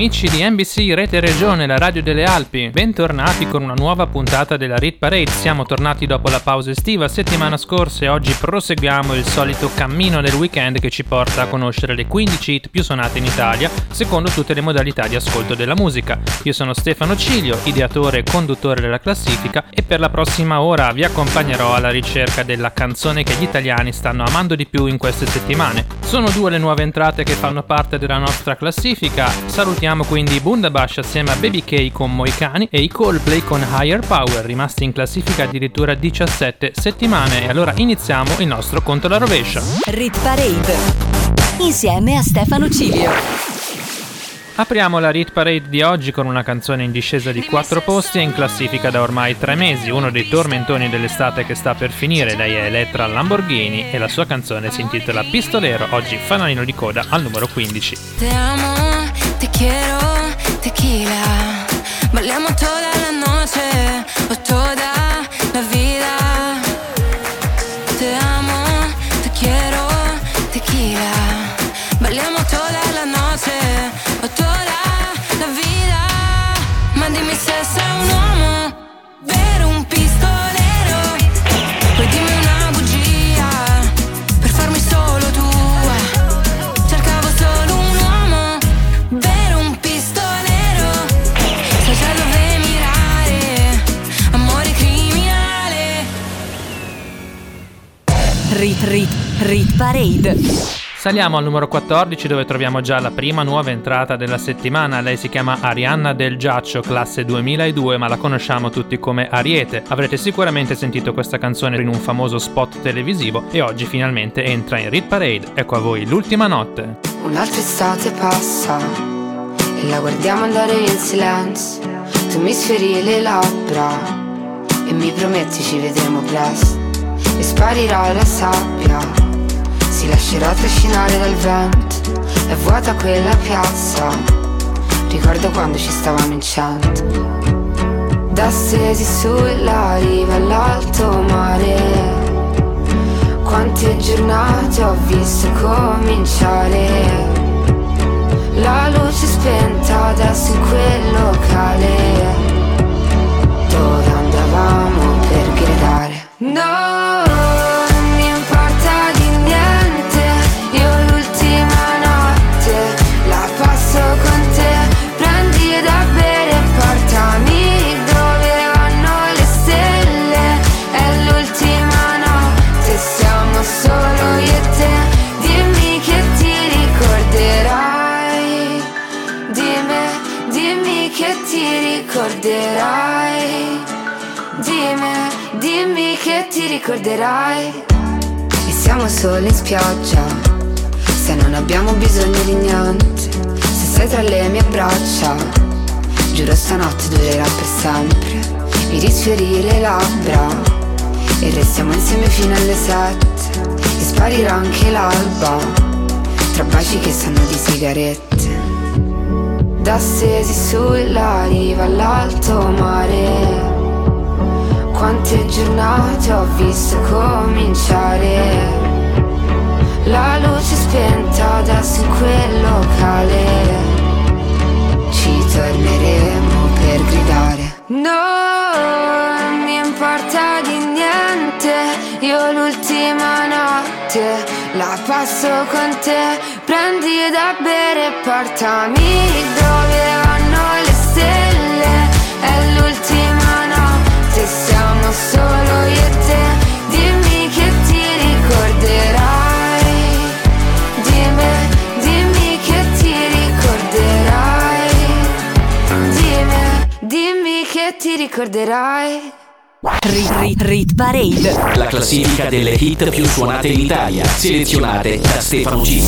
Amici di NBC Rete Regione, la radio delle Alpi, bentornati con una nuova puntata della Rit Parade. Siamo tornati dopo la pausa estiva settimana scorsa e oggi proseguiamo il solito cammino del weekend che ci porta a conoscere le 15 hit più suonate in Italia, secondo tutte le modalità di ascolto della musica. Io sono Stefano Ciglio, ideatore e conduttore della classifica e per la prossima ora vi accompagnerò alla ricerca della canzone che gli italiani stanno amando di più in queste settimane. Sono due le nuove entrate che fanno parte della nostra classifica. Salutiamo Ascoltiamo quindi Bundabash assieme a Baby K con Moicani e i Coldplay con Higher Power, rimasti in classifica addirittura 17 settimane. E allora iniziamo il nostro conto alla rovescia. Rit Parade insieme a Stefano Cilio. Apriamo la Rit Parade di oggi con una canzone in discesa di 4 posti e in classifica da ormai 3 mesi, uno dei tormentoni dell'estate che sta per finire, lei è Elettra Lamborghini e la sua canzone si intitola Pistolero, oggi fanalino di coda al numero 15. Te amo Te quiero, tequila. Bailamos toda la noche o Parade. Saliamo al numero 14 dove troviamo già la prima nuova entrata della settimana. Lei si chiama Arianna Del Giaccio, classe 2002, ma la conosciamo tutti come Ariete. Avrete sicuramente sentito questa canzone in un famoso spot televisivo e oggi finalmente entra in Rit Parade. Ecco a voi l'ultima notte. Un'altra estate passa e la guardiamo andare in silenzio. Tu mi sferi le labbra e mi prometti ci vedremo presto. E sparirà la sabbia, si lascerà trascinare dal vento. È vuota quella piazza, ricordo quando ci stavamo in cento. Da stesi sulla riva all'alto mare. Quante giornate ho visto cominciare La luce spenta adesso in quel locale Dove andavamo per gridare No, ricorderai E siamo solo in spiaggia Se non abbiamo bisogno di niente Se sei tra le mie braccia. Giuro stanotte durerà per sempre Mi risfiori labbra E restiamo insieme fino alle sette E sparirà anche l'alba Tra baci che sanno di sigarette. Da stesi sulla riva all'alto mare quante giornate ho visto cominciare. La luce spenta adesso in quel locale. Ci torneremo per gridare. No, non mi importa di niente Io l'ultima notte la passo con te. Prendi da bere e portami dove ricorderai Rit Rit Rit Parade. La classifica delle hit più suonate in Italia, selezionate da Stefano G.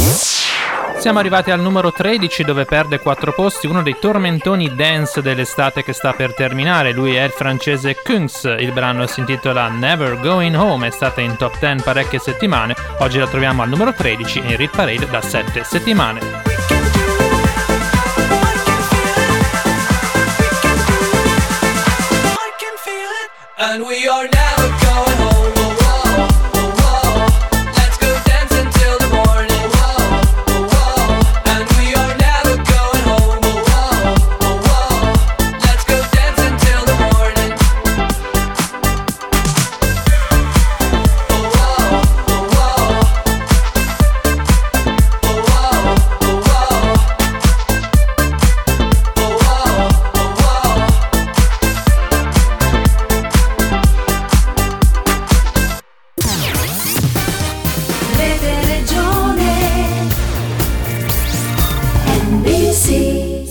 Siamo arrivati al numero 13 dove perde 4 posti uno dei tormentoni dance dell'estate che sta per terminare. Lui è il francese Kungs. Il brano si intitola Never Going Home, è stata in top 10 parecchie settimane. Oggi la troviamo al numero 13 in Rit Parade da 7 settimane. And we are never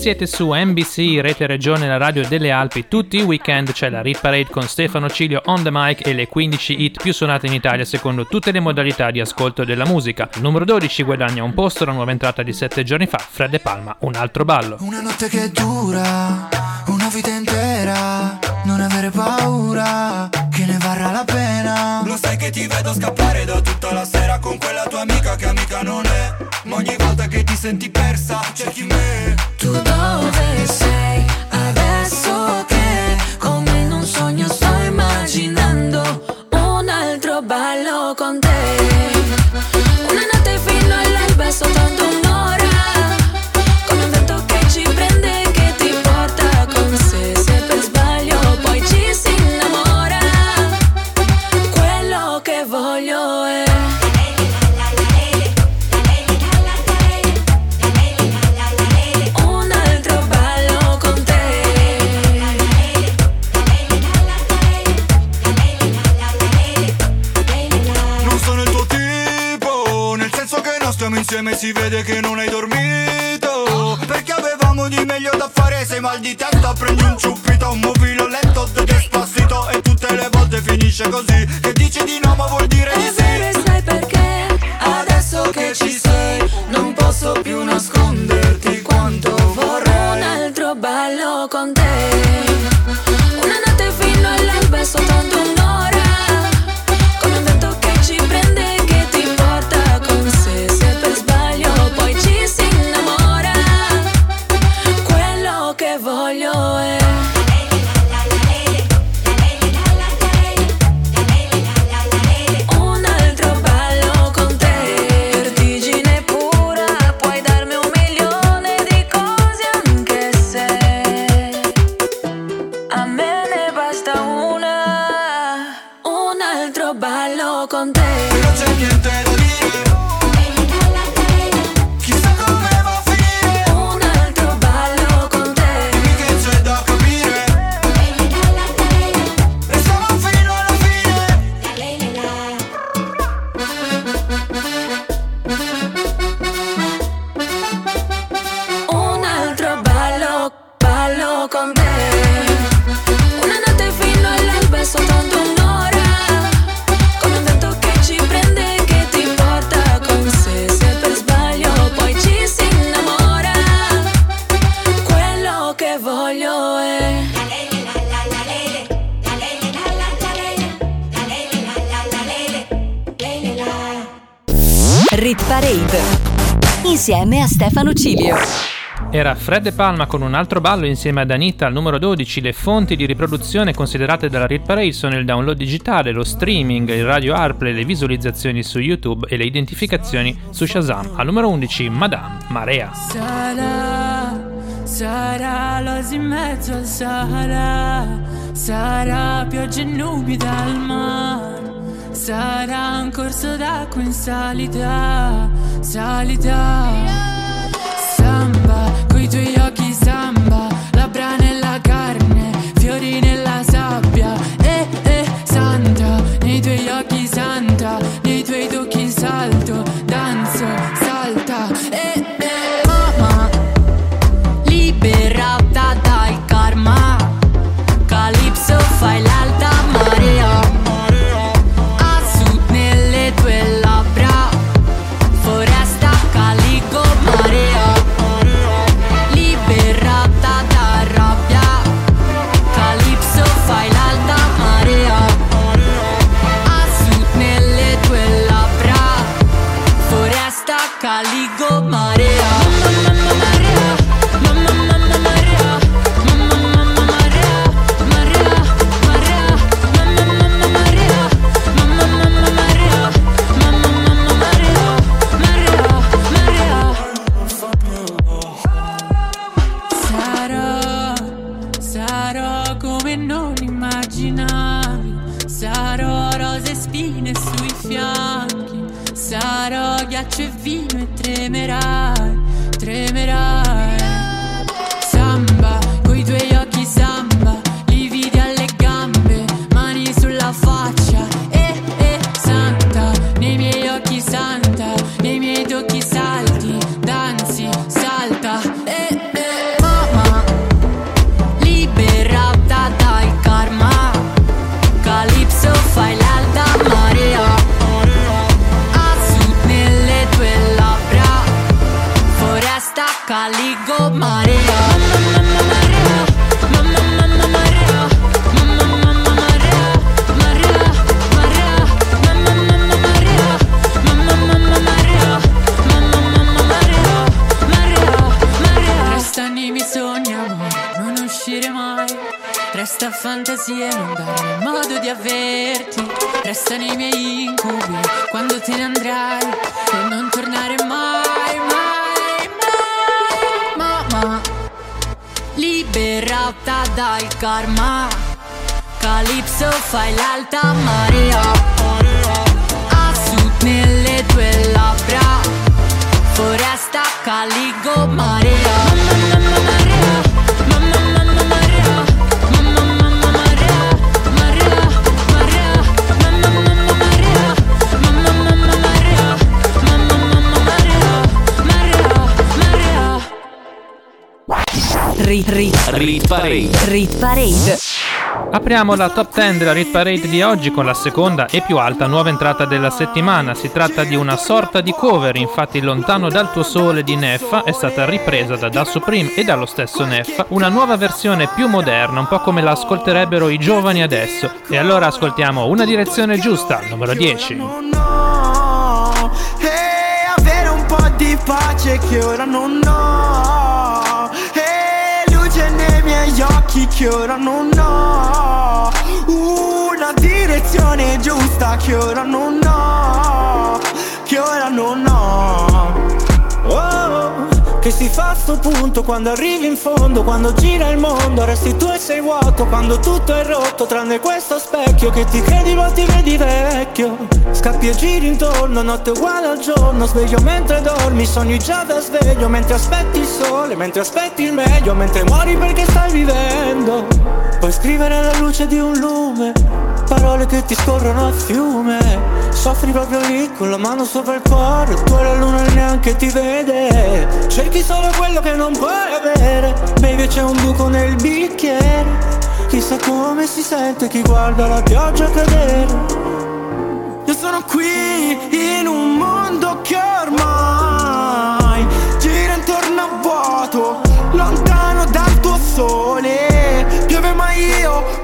Siete su NBC, Rete Regione, la radio delle Alpi. Tutti i weekend c'è la Rit Parade con Stefano Cilio on the mic e le 15 hit più suonate in Italia secondo tutte le modalità di ascolto della musica. Il numero 12 guadagna un posto, la nuova entrata di 7 giorni fa. Fred De Palma, un altro ballo. Una notte che dura, una vita intera, non avere paura, che ne varrà la pena. Lo sai che ti vedo scappare da tutta la sera senti persa, cerchi me. Tu dove insieme si vede che non hai dormito. Perché avevamo di meglio da fare, sei mal di testa, prendi un ciuppito, un mobile letto, despassito e tutte le volte finisce così. Che dici di no ma vuol dire di sì. sai perché adesso che ci sei non posso più nasconderti quanto vorrei un altro ballo con te. Insieme a Stefano Cilio. Era Fred De Palma con un altro ballo insieme ad Anita al numero 12. Le fonti di riproduzione considerate dalla Rit Parade sono il download digitale, lo streaming, il radio AirPlay, le visualizzazioni su YouTube e le identificazioni su Shazam. Al numero 11 Madame Marea. Sarà, sarà l'oasi in mezzo al Sahara, sarà pioggia e nubi dal mare, sarà un corso d'acqua in salita, salita. Samba, coi tuoi occhi samba, labbra nella carne, fiori nella sabbia, Resta fantasia non dare modo di averti. Resta nei miei incubi quando te ne andrai. E non tornare mai, mai, mai. Mamma Liberata dal karma. Calypso fai l'alta marea. A sud nelle tue labbra. Foresta caligo marea Rit, rit, Rit Parade. rit parade. Apriamo la top 10 della Rit Parade di oggi con la seconda e più alta nuova entrata della settimana. Si tratta di una sorta di cover, infatti Lontano dal tuo sole di Neffa è stata ripresa da Da Supreme e dallo stesso Neffa, una nuova versione più moderna, un po' come la ascolterebbero i giovani adesso. E allora ascoltiamo Una direzione giusta, numero 10. no E avere un po' di pace che ora non ho occhi che ora non ho. Una direzione giusta che ora non ho. Che ora non ho che si fa a sto punto quando arrivi in fondo Quando gira il mondo resti tu e sei vuoto Quando tutto è rotto tranne questo specchio Che ti credi ma ti vedi vecchio. Scappi e giri intorno, notte uguale al giorno Sveglio mentre dormi, sogni già da sveglio Mentre aspetti il sole, mentre aspetti il meglio Mentre muori perché stai vivendo. Puoi scrivere alla luce di un lume Parole che ti scorrono a fiume Soffri proprio lì con la mano sopra il cuore Tu la luna neanche ti vede. Cerchi solo quello che non puoi avere Baby c'è un buco nel bicchiere. Chissà come si sente chi guarda la pioggia cadere. Io sono qui in un mondo che ormai Gira intorno a vuoto Lontano dal tuo sole. Piove ma io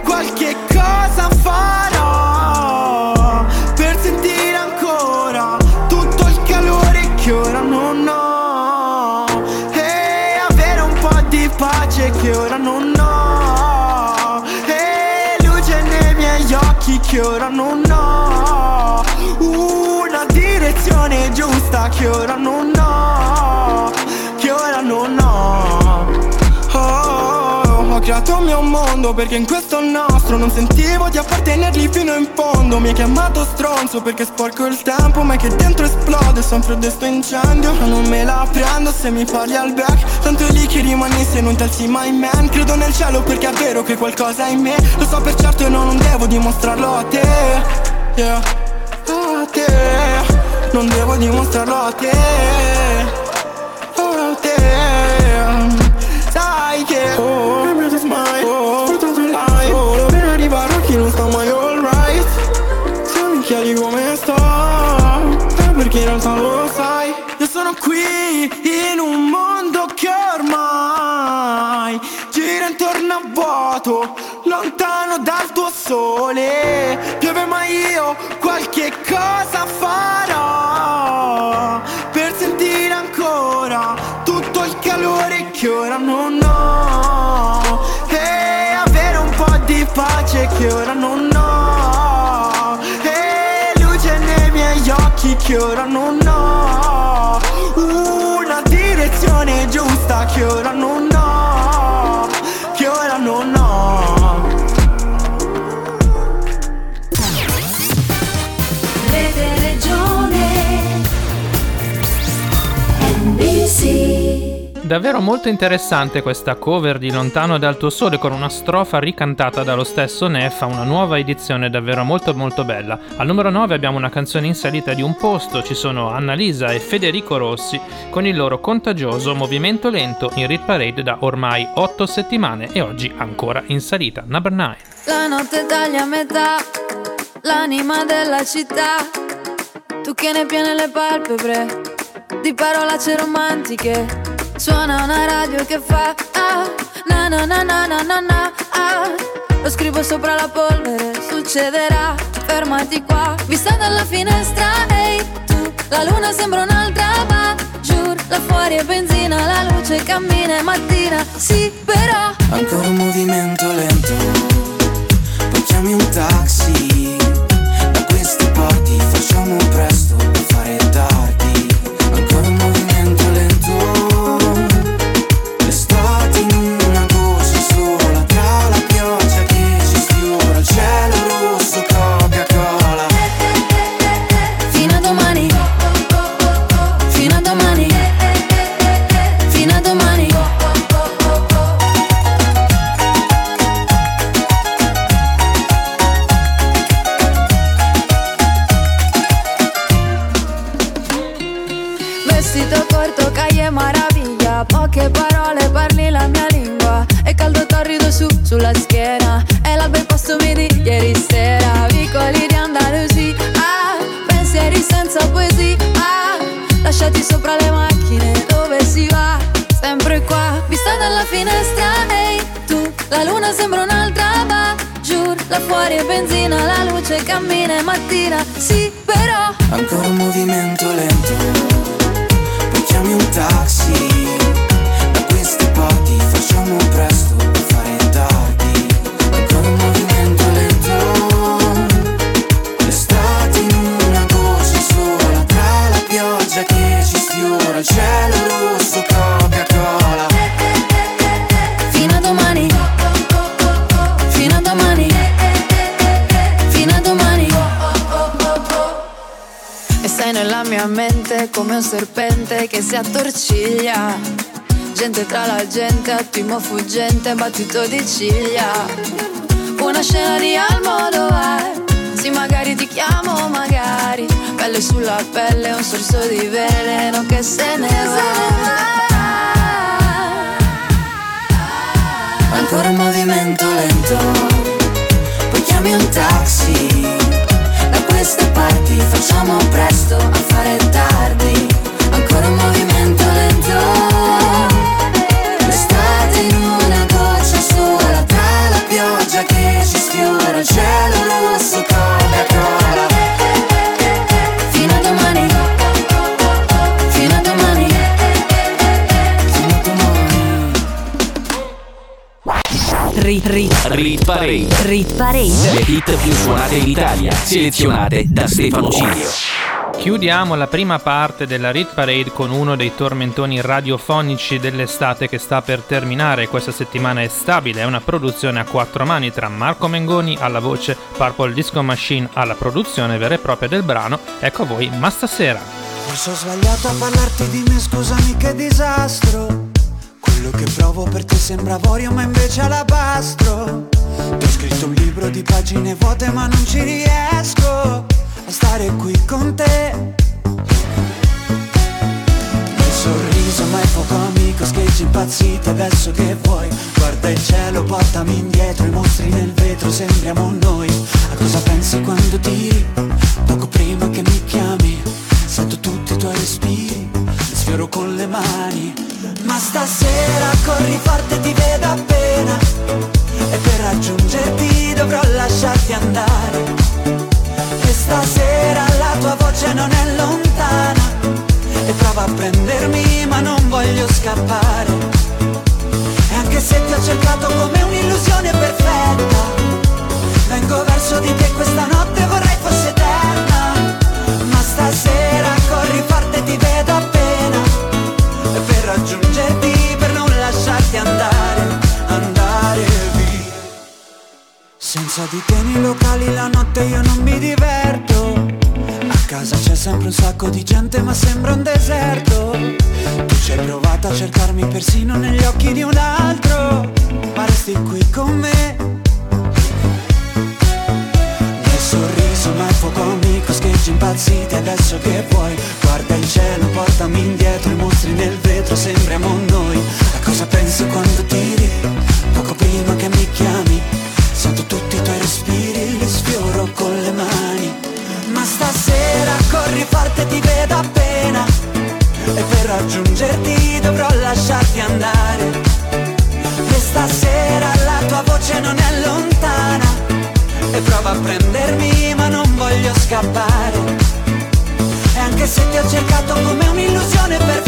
Creato un mio mondo perché in questo nostro non sentivo di appartenergli fino in fondo. Mi hai chiamato stronzo perché sporco il tempo ma è che dentro esplode sempre questo incendio. Ma non me la prendo se mi parli al back. Tanto è lì che rimani se non ti mai man. Credo nel cielo perché è vero che qualcosa è in me. Lo so per certo e no, non devo dimostrarlo a te. Yeah, a te. Non devo dimostrarlo a te. A te. Sai che vuoto Lontano dal tuo sole. Piove ma io qualche cosa farò Per sentire ancora Tutto il calore che ora non ho. E avere un po' di pace che ora non ho Davvero molto interessante questa cover di Lontano dal tuo sole con una strofa ricantata dallo stesso Neffa, una nuova edizione davvero molto molto bella. Al numero 9 abbiamo una canzone in salita di un posto, ci sono Annalisa e Federico Rossi con il loro contagioso movimento lento in Rit Parade da ormai 8 settimane e oggi ancora in salita. Number 9. La notte taglia a metà, l'anima della città. Tu che ne piene le palpebre, di parolacce romantiche. Suona una radio che fa ah, na na na na na na ah. Lo scrivo sopra la polvere, succederà, fermati qua. Vista dalla finestra, ehi tu, la luna sembra un'altra, ma giù, là fuori è benzina, la luce cammina, è mattina, sì, però. Ancora un movimento lento, poi chiami un taxi. Vestito corto, calle maraviglia. Poche parole, parli la mia lingua. E caldo torrido su, sulla schiena. E la bei posto mi di ieri sera. Vicoli di Andalusia ah, Pensieri senza poesia. Ah, Lasciati sopra le macchine Dove si va? Sempre qua Vista dalla finestra, ehi tu La luna sembra un'altra, va. Giù Là fuori è benzina, la luce cammina, è mattina. Sì, però Ancora un movimento lento, poi chiami un un serpente che si attorciglia. Gente tra la gente, attimo fuggente, battito di ciglia. Una scena di Almodovar Sì, magari ti chiamo, magari. Pelle sulla pelle, un sorso di veleno che se ne va. Ancora un movimento lento, poi chiami un taxi. Rit, Parade. rit parade. Le hit più suonate in Italia, selezionate da Stefano Cilio. Chiudiamo la prima parte della Rit Parade con uno dei tormentoni radiofonici dell'estate che sta per terminare. Questa settimana è stabile, è una produzione a quattro mani tra Marco Mengoni alla voce, Purple Disco Machine alla produzione vera e propria del brano. Ecco a voi, ma stasera. Forse ho sbagliato a parlarti di me, scusami che disastro. Quello che provo per te sembra avorio ma invece alabastro. Ti ho scritto un libro di pagine vuote ma non ci riesco a stare qui con te. Il sorriso ma è poco amico, scheggi impazziti adesso che vuoi. Guarda il cielo, portami indietro, i mostri nel vetro, sembriamo noi. A cosa pensi quando tiri? Poco prima che mi chiami, sento tutti i tuoi respiri, sfioro con le mani. Ma stasera corri forte, ti vedo appena. E per raggiungerti dovrò lasciarti andare. E stasera la tua voce non è lontana E prova a prendermi ma non voglio scappare E anche se ti ho cercato come un'illusione perfetta Vengo verso di te questa notte Senza di te nei locali la notte io non mi diverto. A casa c'è sempre un sacco di gente ma sembra un deserto. Tu ci hai provato a cercarmi persino negli occhi di un altro. Ma resti qui con me. Nel sorriso ma il fuoco amico scheggi impazziti adesso che vuoi. Guarda il cielo, portami indietro, i mostri nel vetro, sembriamo noi. A cosa pensi quando tiri? Poco prima che mi chiami. Sento tuoi respiri, li sfioro con le mani. Ma stasera corri forte, ti vedo appena. E per raggiungerti dovrò lasciarti andare. E stasera la tua voce non è lontana. E prova a prendermi ma non voglio scappare. E anche se ti ho cercato come un'illusione perfetta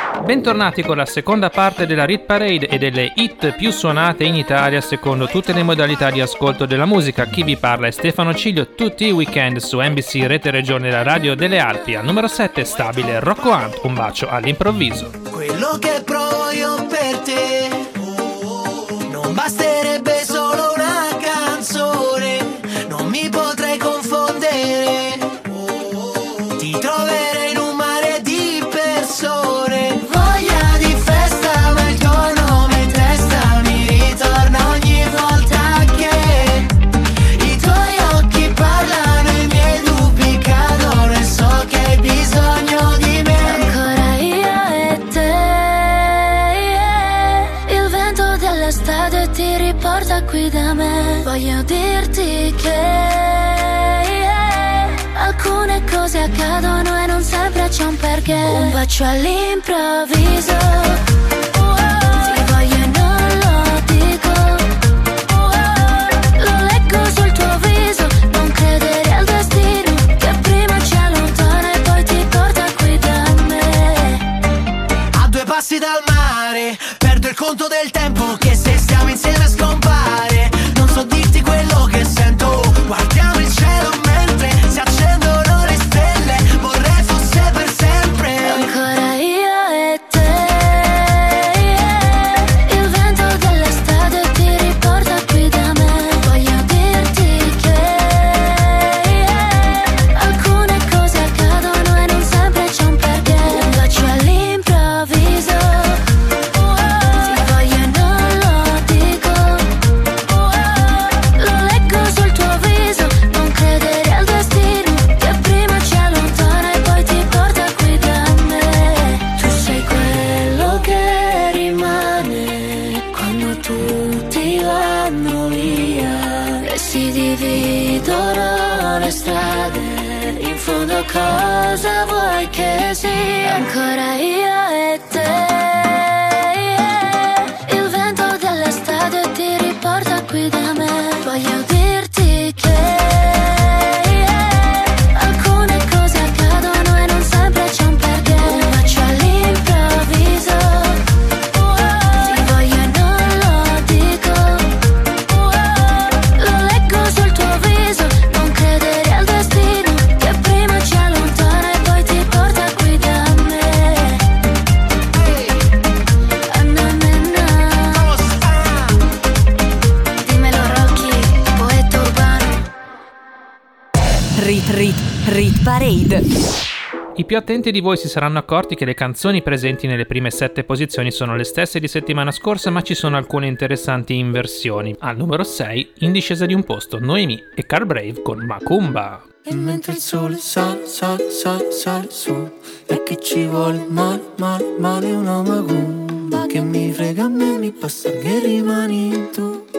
Bentornati con la seconda parte della Rit Parade e delle hit più suonate in Italia secondo tutte le modalità di ascolto della musica. Chi vi parla è Stefano Ciglio, tutti i weekend su NBC Rete Regione La Radio delle Alpi. Al numero 7 stabile Rocco Hunt, un bacio all'improvviso. Quello che provo io per te Non basterebbe c'è un perché. Un bacio all'improvviso. Ti voglio e non lo dico. Lo leggo sul tuo viso. Non credere al destino Che prima ci allontana e poi ti porta qui da me. A due passi dal mare Perdo il conto del tempo cosa vuoi che sia? Ancora io più attenti di voi si saranno accorti che le canzoni presenti nelle prime sette posizioni sono le stesse di settimana scorsa, ma ci sono alcune interessanti inversioni. Al numero 6, in discesa di un posto, Noemi e Car Brave con Macumba. E mentre il sole sale, sale, sale, sale su E a chi ci vuole male, male, male una macumba Che mi frega a me, mi basta che rimani tu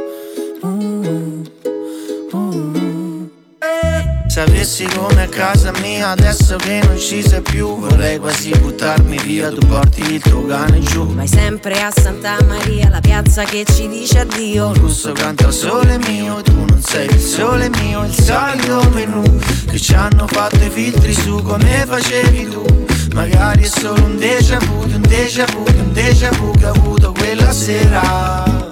Sapessi come a casa mia adesso che non ci sei più Vorrei quasi buttarmi via, tu porti il tuo cane giù. Vai sempre a Santa Maria, la piazza che ci dice addio. Russo canta sole mio, tu non sei il sole mio, il solito menù Che ci hanno fatto i filtri su come facevi tu. Magari è solo un déjà vu, un déjà vu, un déjà vu che ho avuto quella sera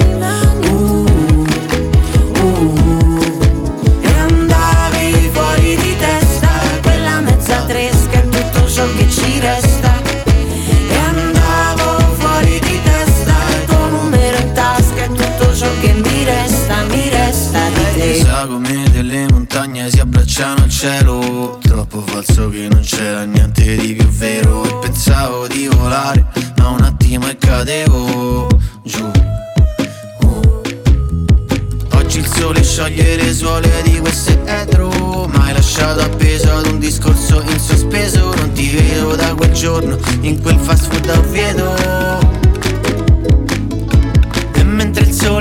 abbracciano al cielo Troppo falso che non c'era niente di più vero. E pensavo di volare ma un attimo e cadevo giù. Uh. Oggi il sole scioglie le suole di questo etro Ma lasciato appeso ad un discorso in sospeso. Non ti vedo da quel giorno in quel fast food a Oviedo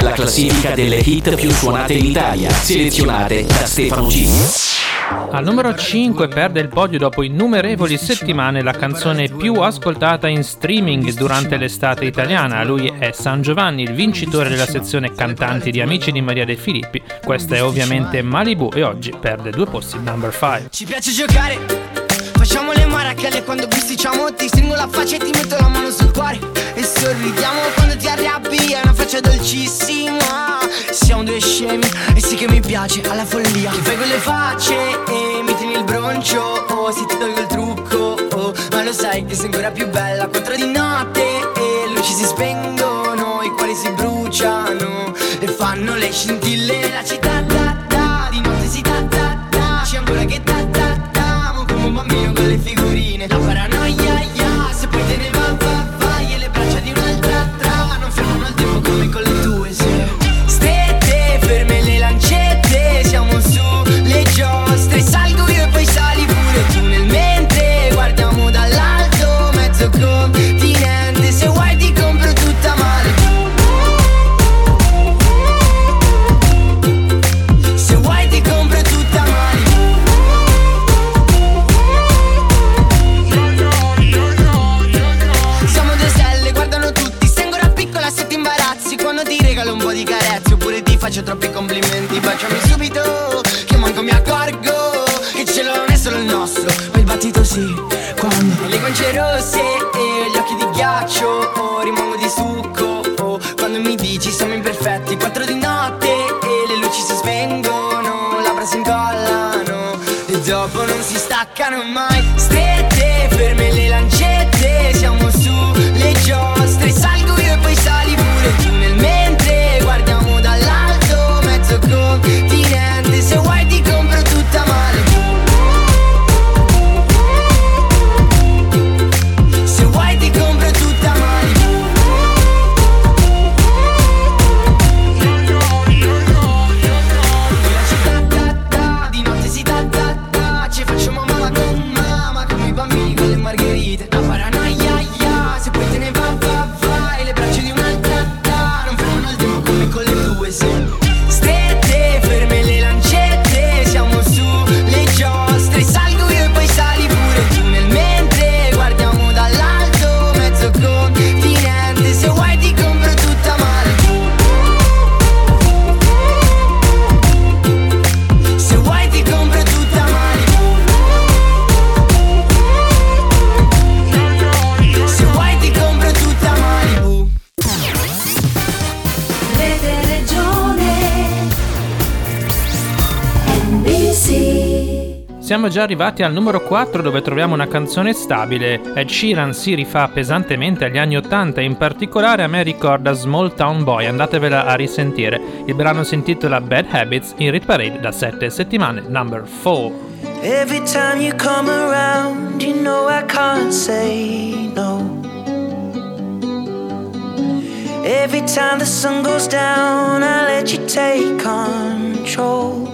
La classifica delle hit più suonate in Italia, selezionate da Stefano G. Al numero 5 perde il podio dopo innumerevoli settimane la canzone più ascoltata in streaming durante l'estate italiana. Lui è San Giovanni, il vincitore della sezione cantanti di Amici di Maria De Filippi. Questa è ovviamente Malibu e oggi perde due posti number 5. Ci piace giocare, facciamo le marachelle quando bisticciamo Ti stringo la faccia e ti metto la mano sul cuore E sorridiamo ti faccia dolcissima. Siamo due scemi e sì che mi piace alla follia. Ti fai quelle facce e mi tieni il broncio. Oh, se ti tolgo il trucco, oh Ma lo sai che sei ancora più bella Quattro di notte dopo non si staccano mai. Strette, ferme le lancette Siamo su le giostre Salgo siamo già arrivati al numero 4 dove troviamo una canzone stabile. Ed Sheeran si rifà pesantemente agli anni 80 e in particolare a me ricorda Small Town Boy, andatevela a risentire. Il brano si intitola Bad Habits in Rit Parade da 7 settimane, number 4. Every time you come around, you know I can't say no. Every time the sun goes down, I let you take control.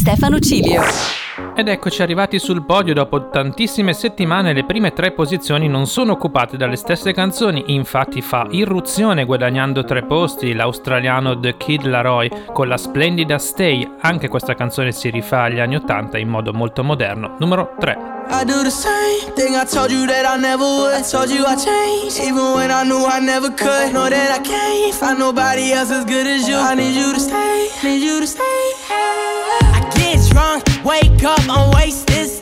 Stefano Cilio. Ed eccoci arrivati sul podio dopo tantissime settimane le prime tre posizioni non sono occupate dalle stesse canzoni, infatti fa irruzione guadagnando tre posti l'australiano The Kid Laroi con la splendida Stay, anche questa canzone si rifà agli anni 80 in modo molto moderno, numero 3. I do the same thing I told you that I never would. I told you I changed, even when I knew I never could. Know that I can't find nobody else as good as you. I need you to stay, need you to stay. Hey. Get drunk, wake up, I'm wasted.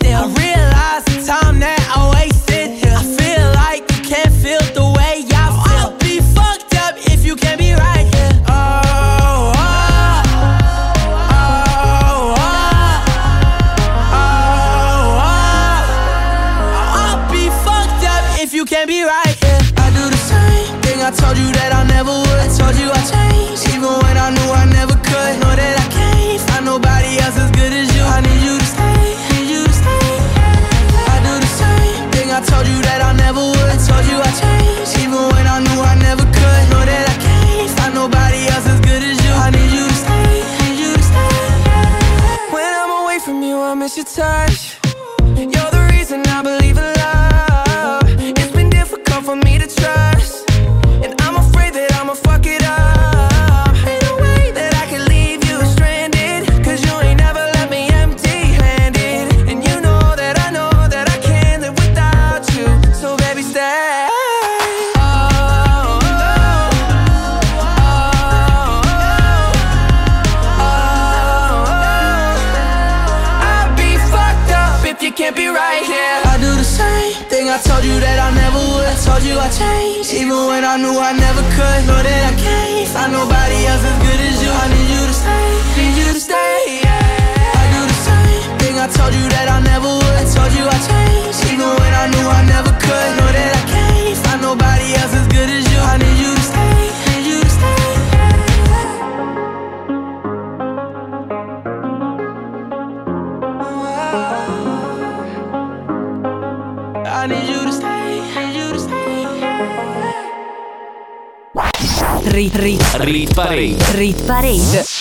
Parade. rit parade.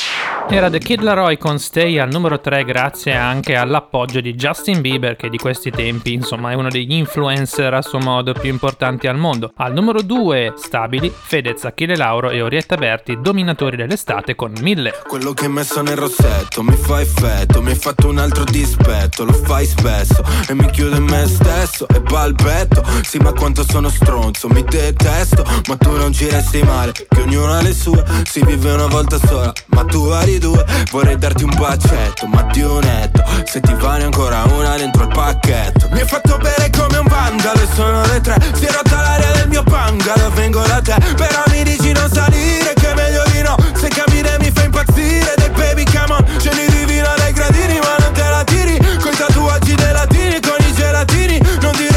Era The Kid Laroi con Stay al numero 3 grazie anche all'appoggio di Justin Bieber che di questi tempi insomma è uno degli influencer a suo modo più importanti al mondo. Al numero 2 stabili Fedez, Achille Lauro e Orietta Berti dominatori dell'estate con 1000. Quello che hai messo nel rossetto mi fa effetto, mi hai fatto un altro dispetto, lo fai spesso e mi chiudo in me stesso e balbetto. Sì, ma quanto sono stronzo, mi detesto, ma tu non ci resti male, che ognuno ha le sue, si vive una volta sola, ma tu vari due, vorrei darti un bacetto, ma di un netto, se ti vale ancora una dentro il pacchetto. Mi hai fatto bere come un vandalo e sono le tre, si è rotta l'aria del mio bungalow, vengo da te, però mi dici non salire, che è meglio di no, se cammini mi fa impazzire, dei baby come on, scendi di vino dai gradini, ma non te la tiri, coi tatuaggi dei latini, con i gelatini, non dire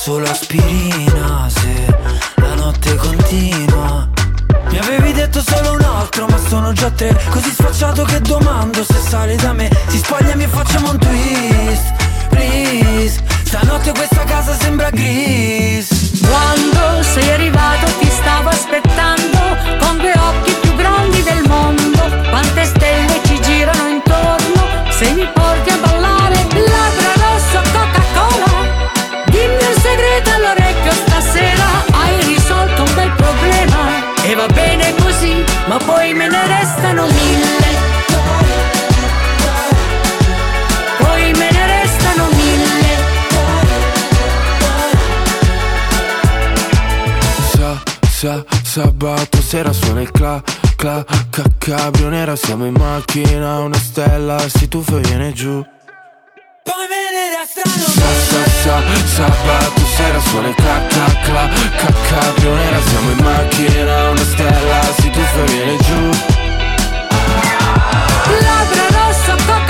solo aspirina Sa, sa, sabato sera suona il cla, cla, ca, cabrio nera Siamo in macchina, una stella, si tuffa e viene giù. Poi me ne restano Sa, sa, sa, sabato sera suona il cla, cla, cla, ca, cabrio nera Siamo in macchina, una stella, si tuffa e viene giù. Labbra rosso Coca-Cola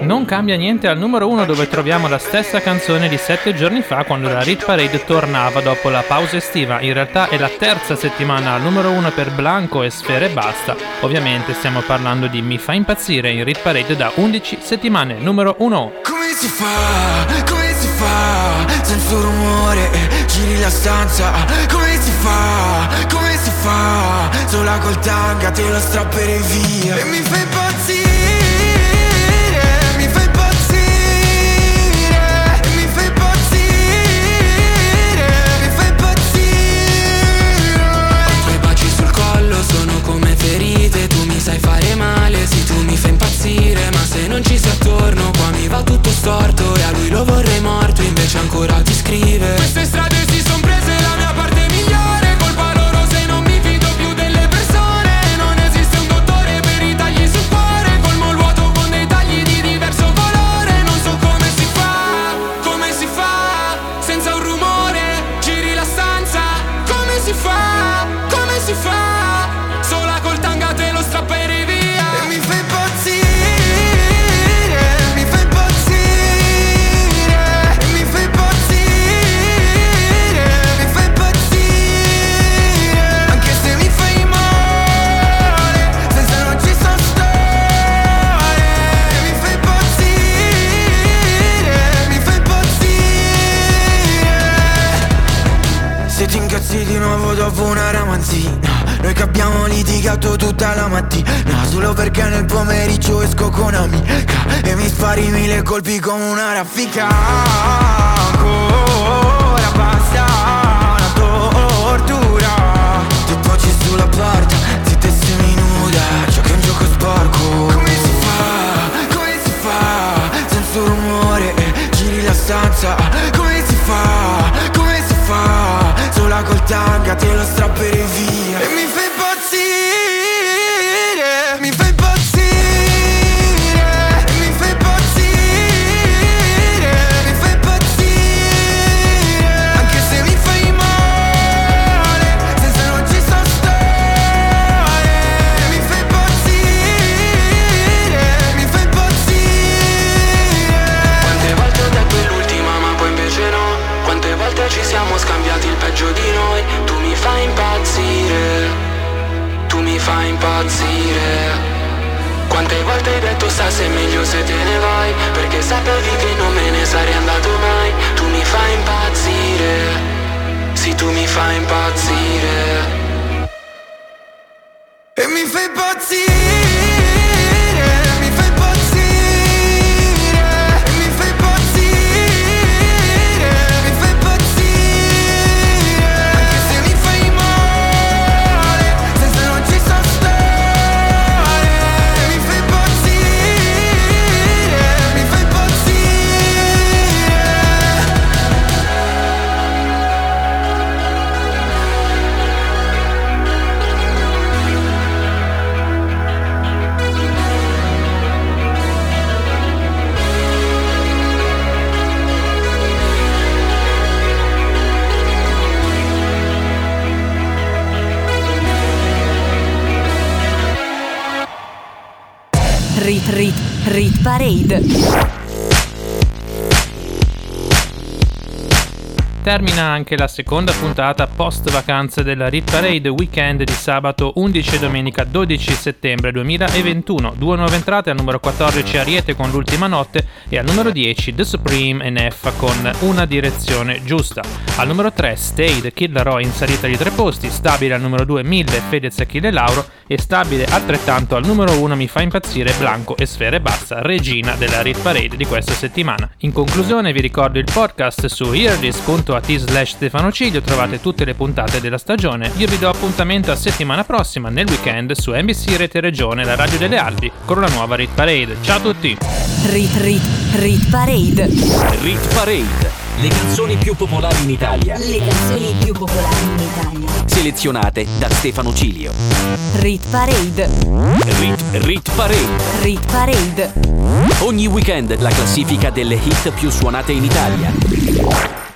Non cambia niente al numero 1 dove troviamo la stessa canzone di 7 giorni fa quando la Rit Parade tornava dopo la pausa estiva. In realtà è la terza settimana al numero 1 per Blanco e Sfere e Basta. Ovviamente stiamo parlando di Mi fa impazzire in Rit Parade da 11 settimane. Numero 1. Come si fa? Come si fa? Senza rumore giri la stanza Come si fa? Come si fa? Sola col tanga te lo strapperei via E mi fai impazzire Rit Parade. Termina anche la seconda puntata post vacanze della Rit Parade weekend di sabato 11 e domenica 12 settembre 2021. Due nuove entrate al numero 14 Ariete con l'ultima notte e al numero 10 The Supreme e Neffa con una direzione giusta. Al numero 3 Stayed Kid Laroi in salita di tre posti, stabile al numero 2 1000 Fedez Achille Lauro e stabile altrettanto al numero 1 mi fa impazzire Blanco e Sfere Bassa, regina della Rit Parade di questa settimana. In conclusione vi ricordo il podcast su earlist.at slash Stefano Ciglio trovate tutte le puntate della stagione. Io vi do appuntamento a settimana prossima nel weekend su NBC Rete Regione, la radio delle Alpi, con la nuova Rit Parade. Ciao a tutti! Rit Rit Rit Parade. Rit Parade. Le canzoni più popolari in Italia. Le canzoni più popolari in Italia. Selezionate da Stefano Cilio. Rit Parade. Rit, Rit Parade. Rit Parade. Ogni weekend la classifica delle hit più suonate in Italia.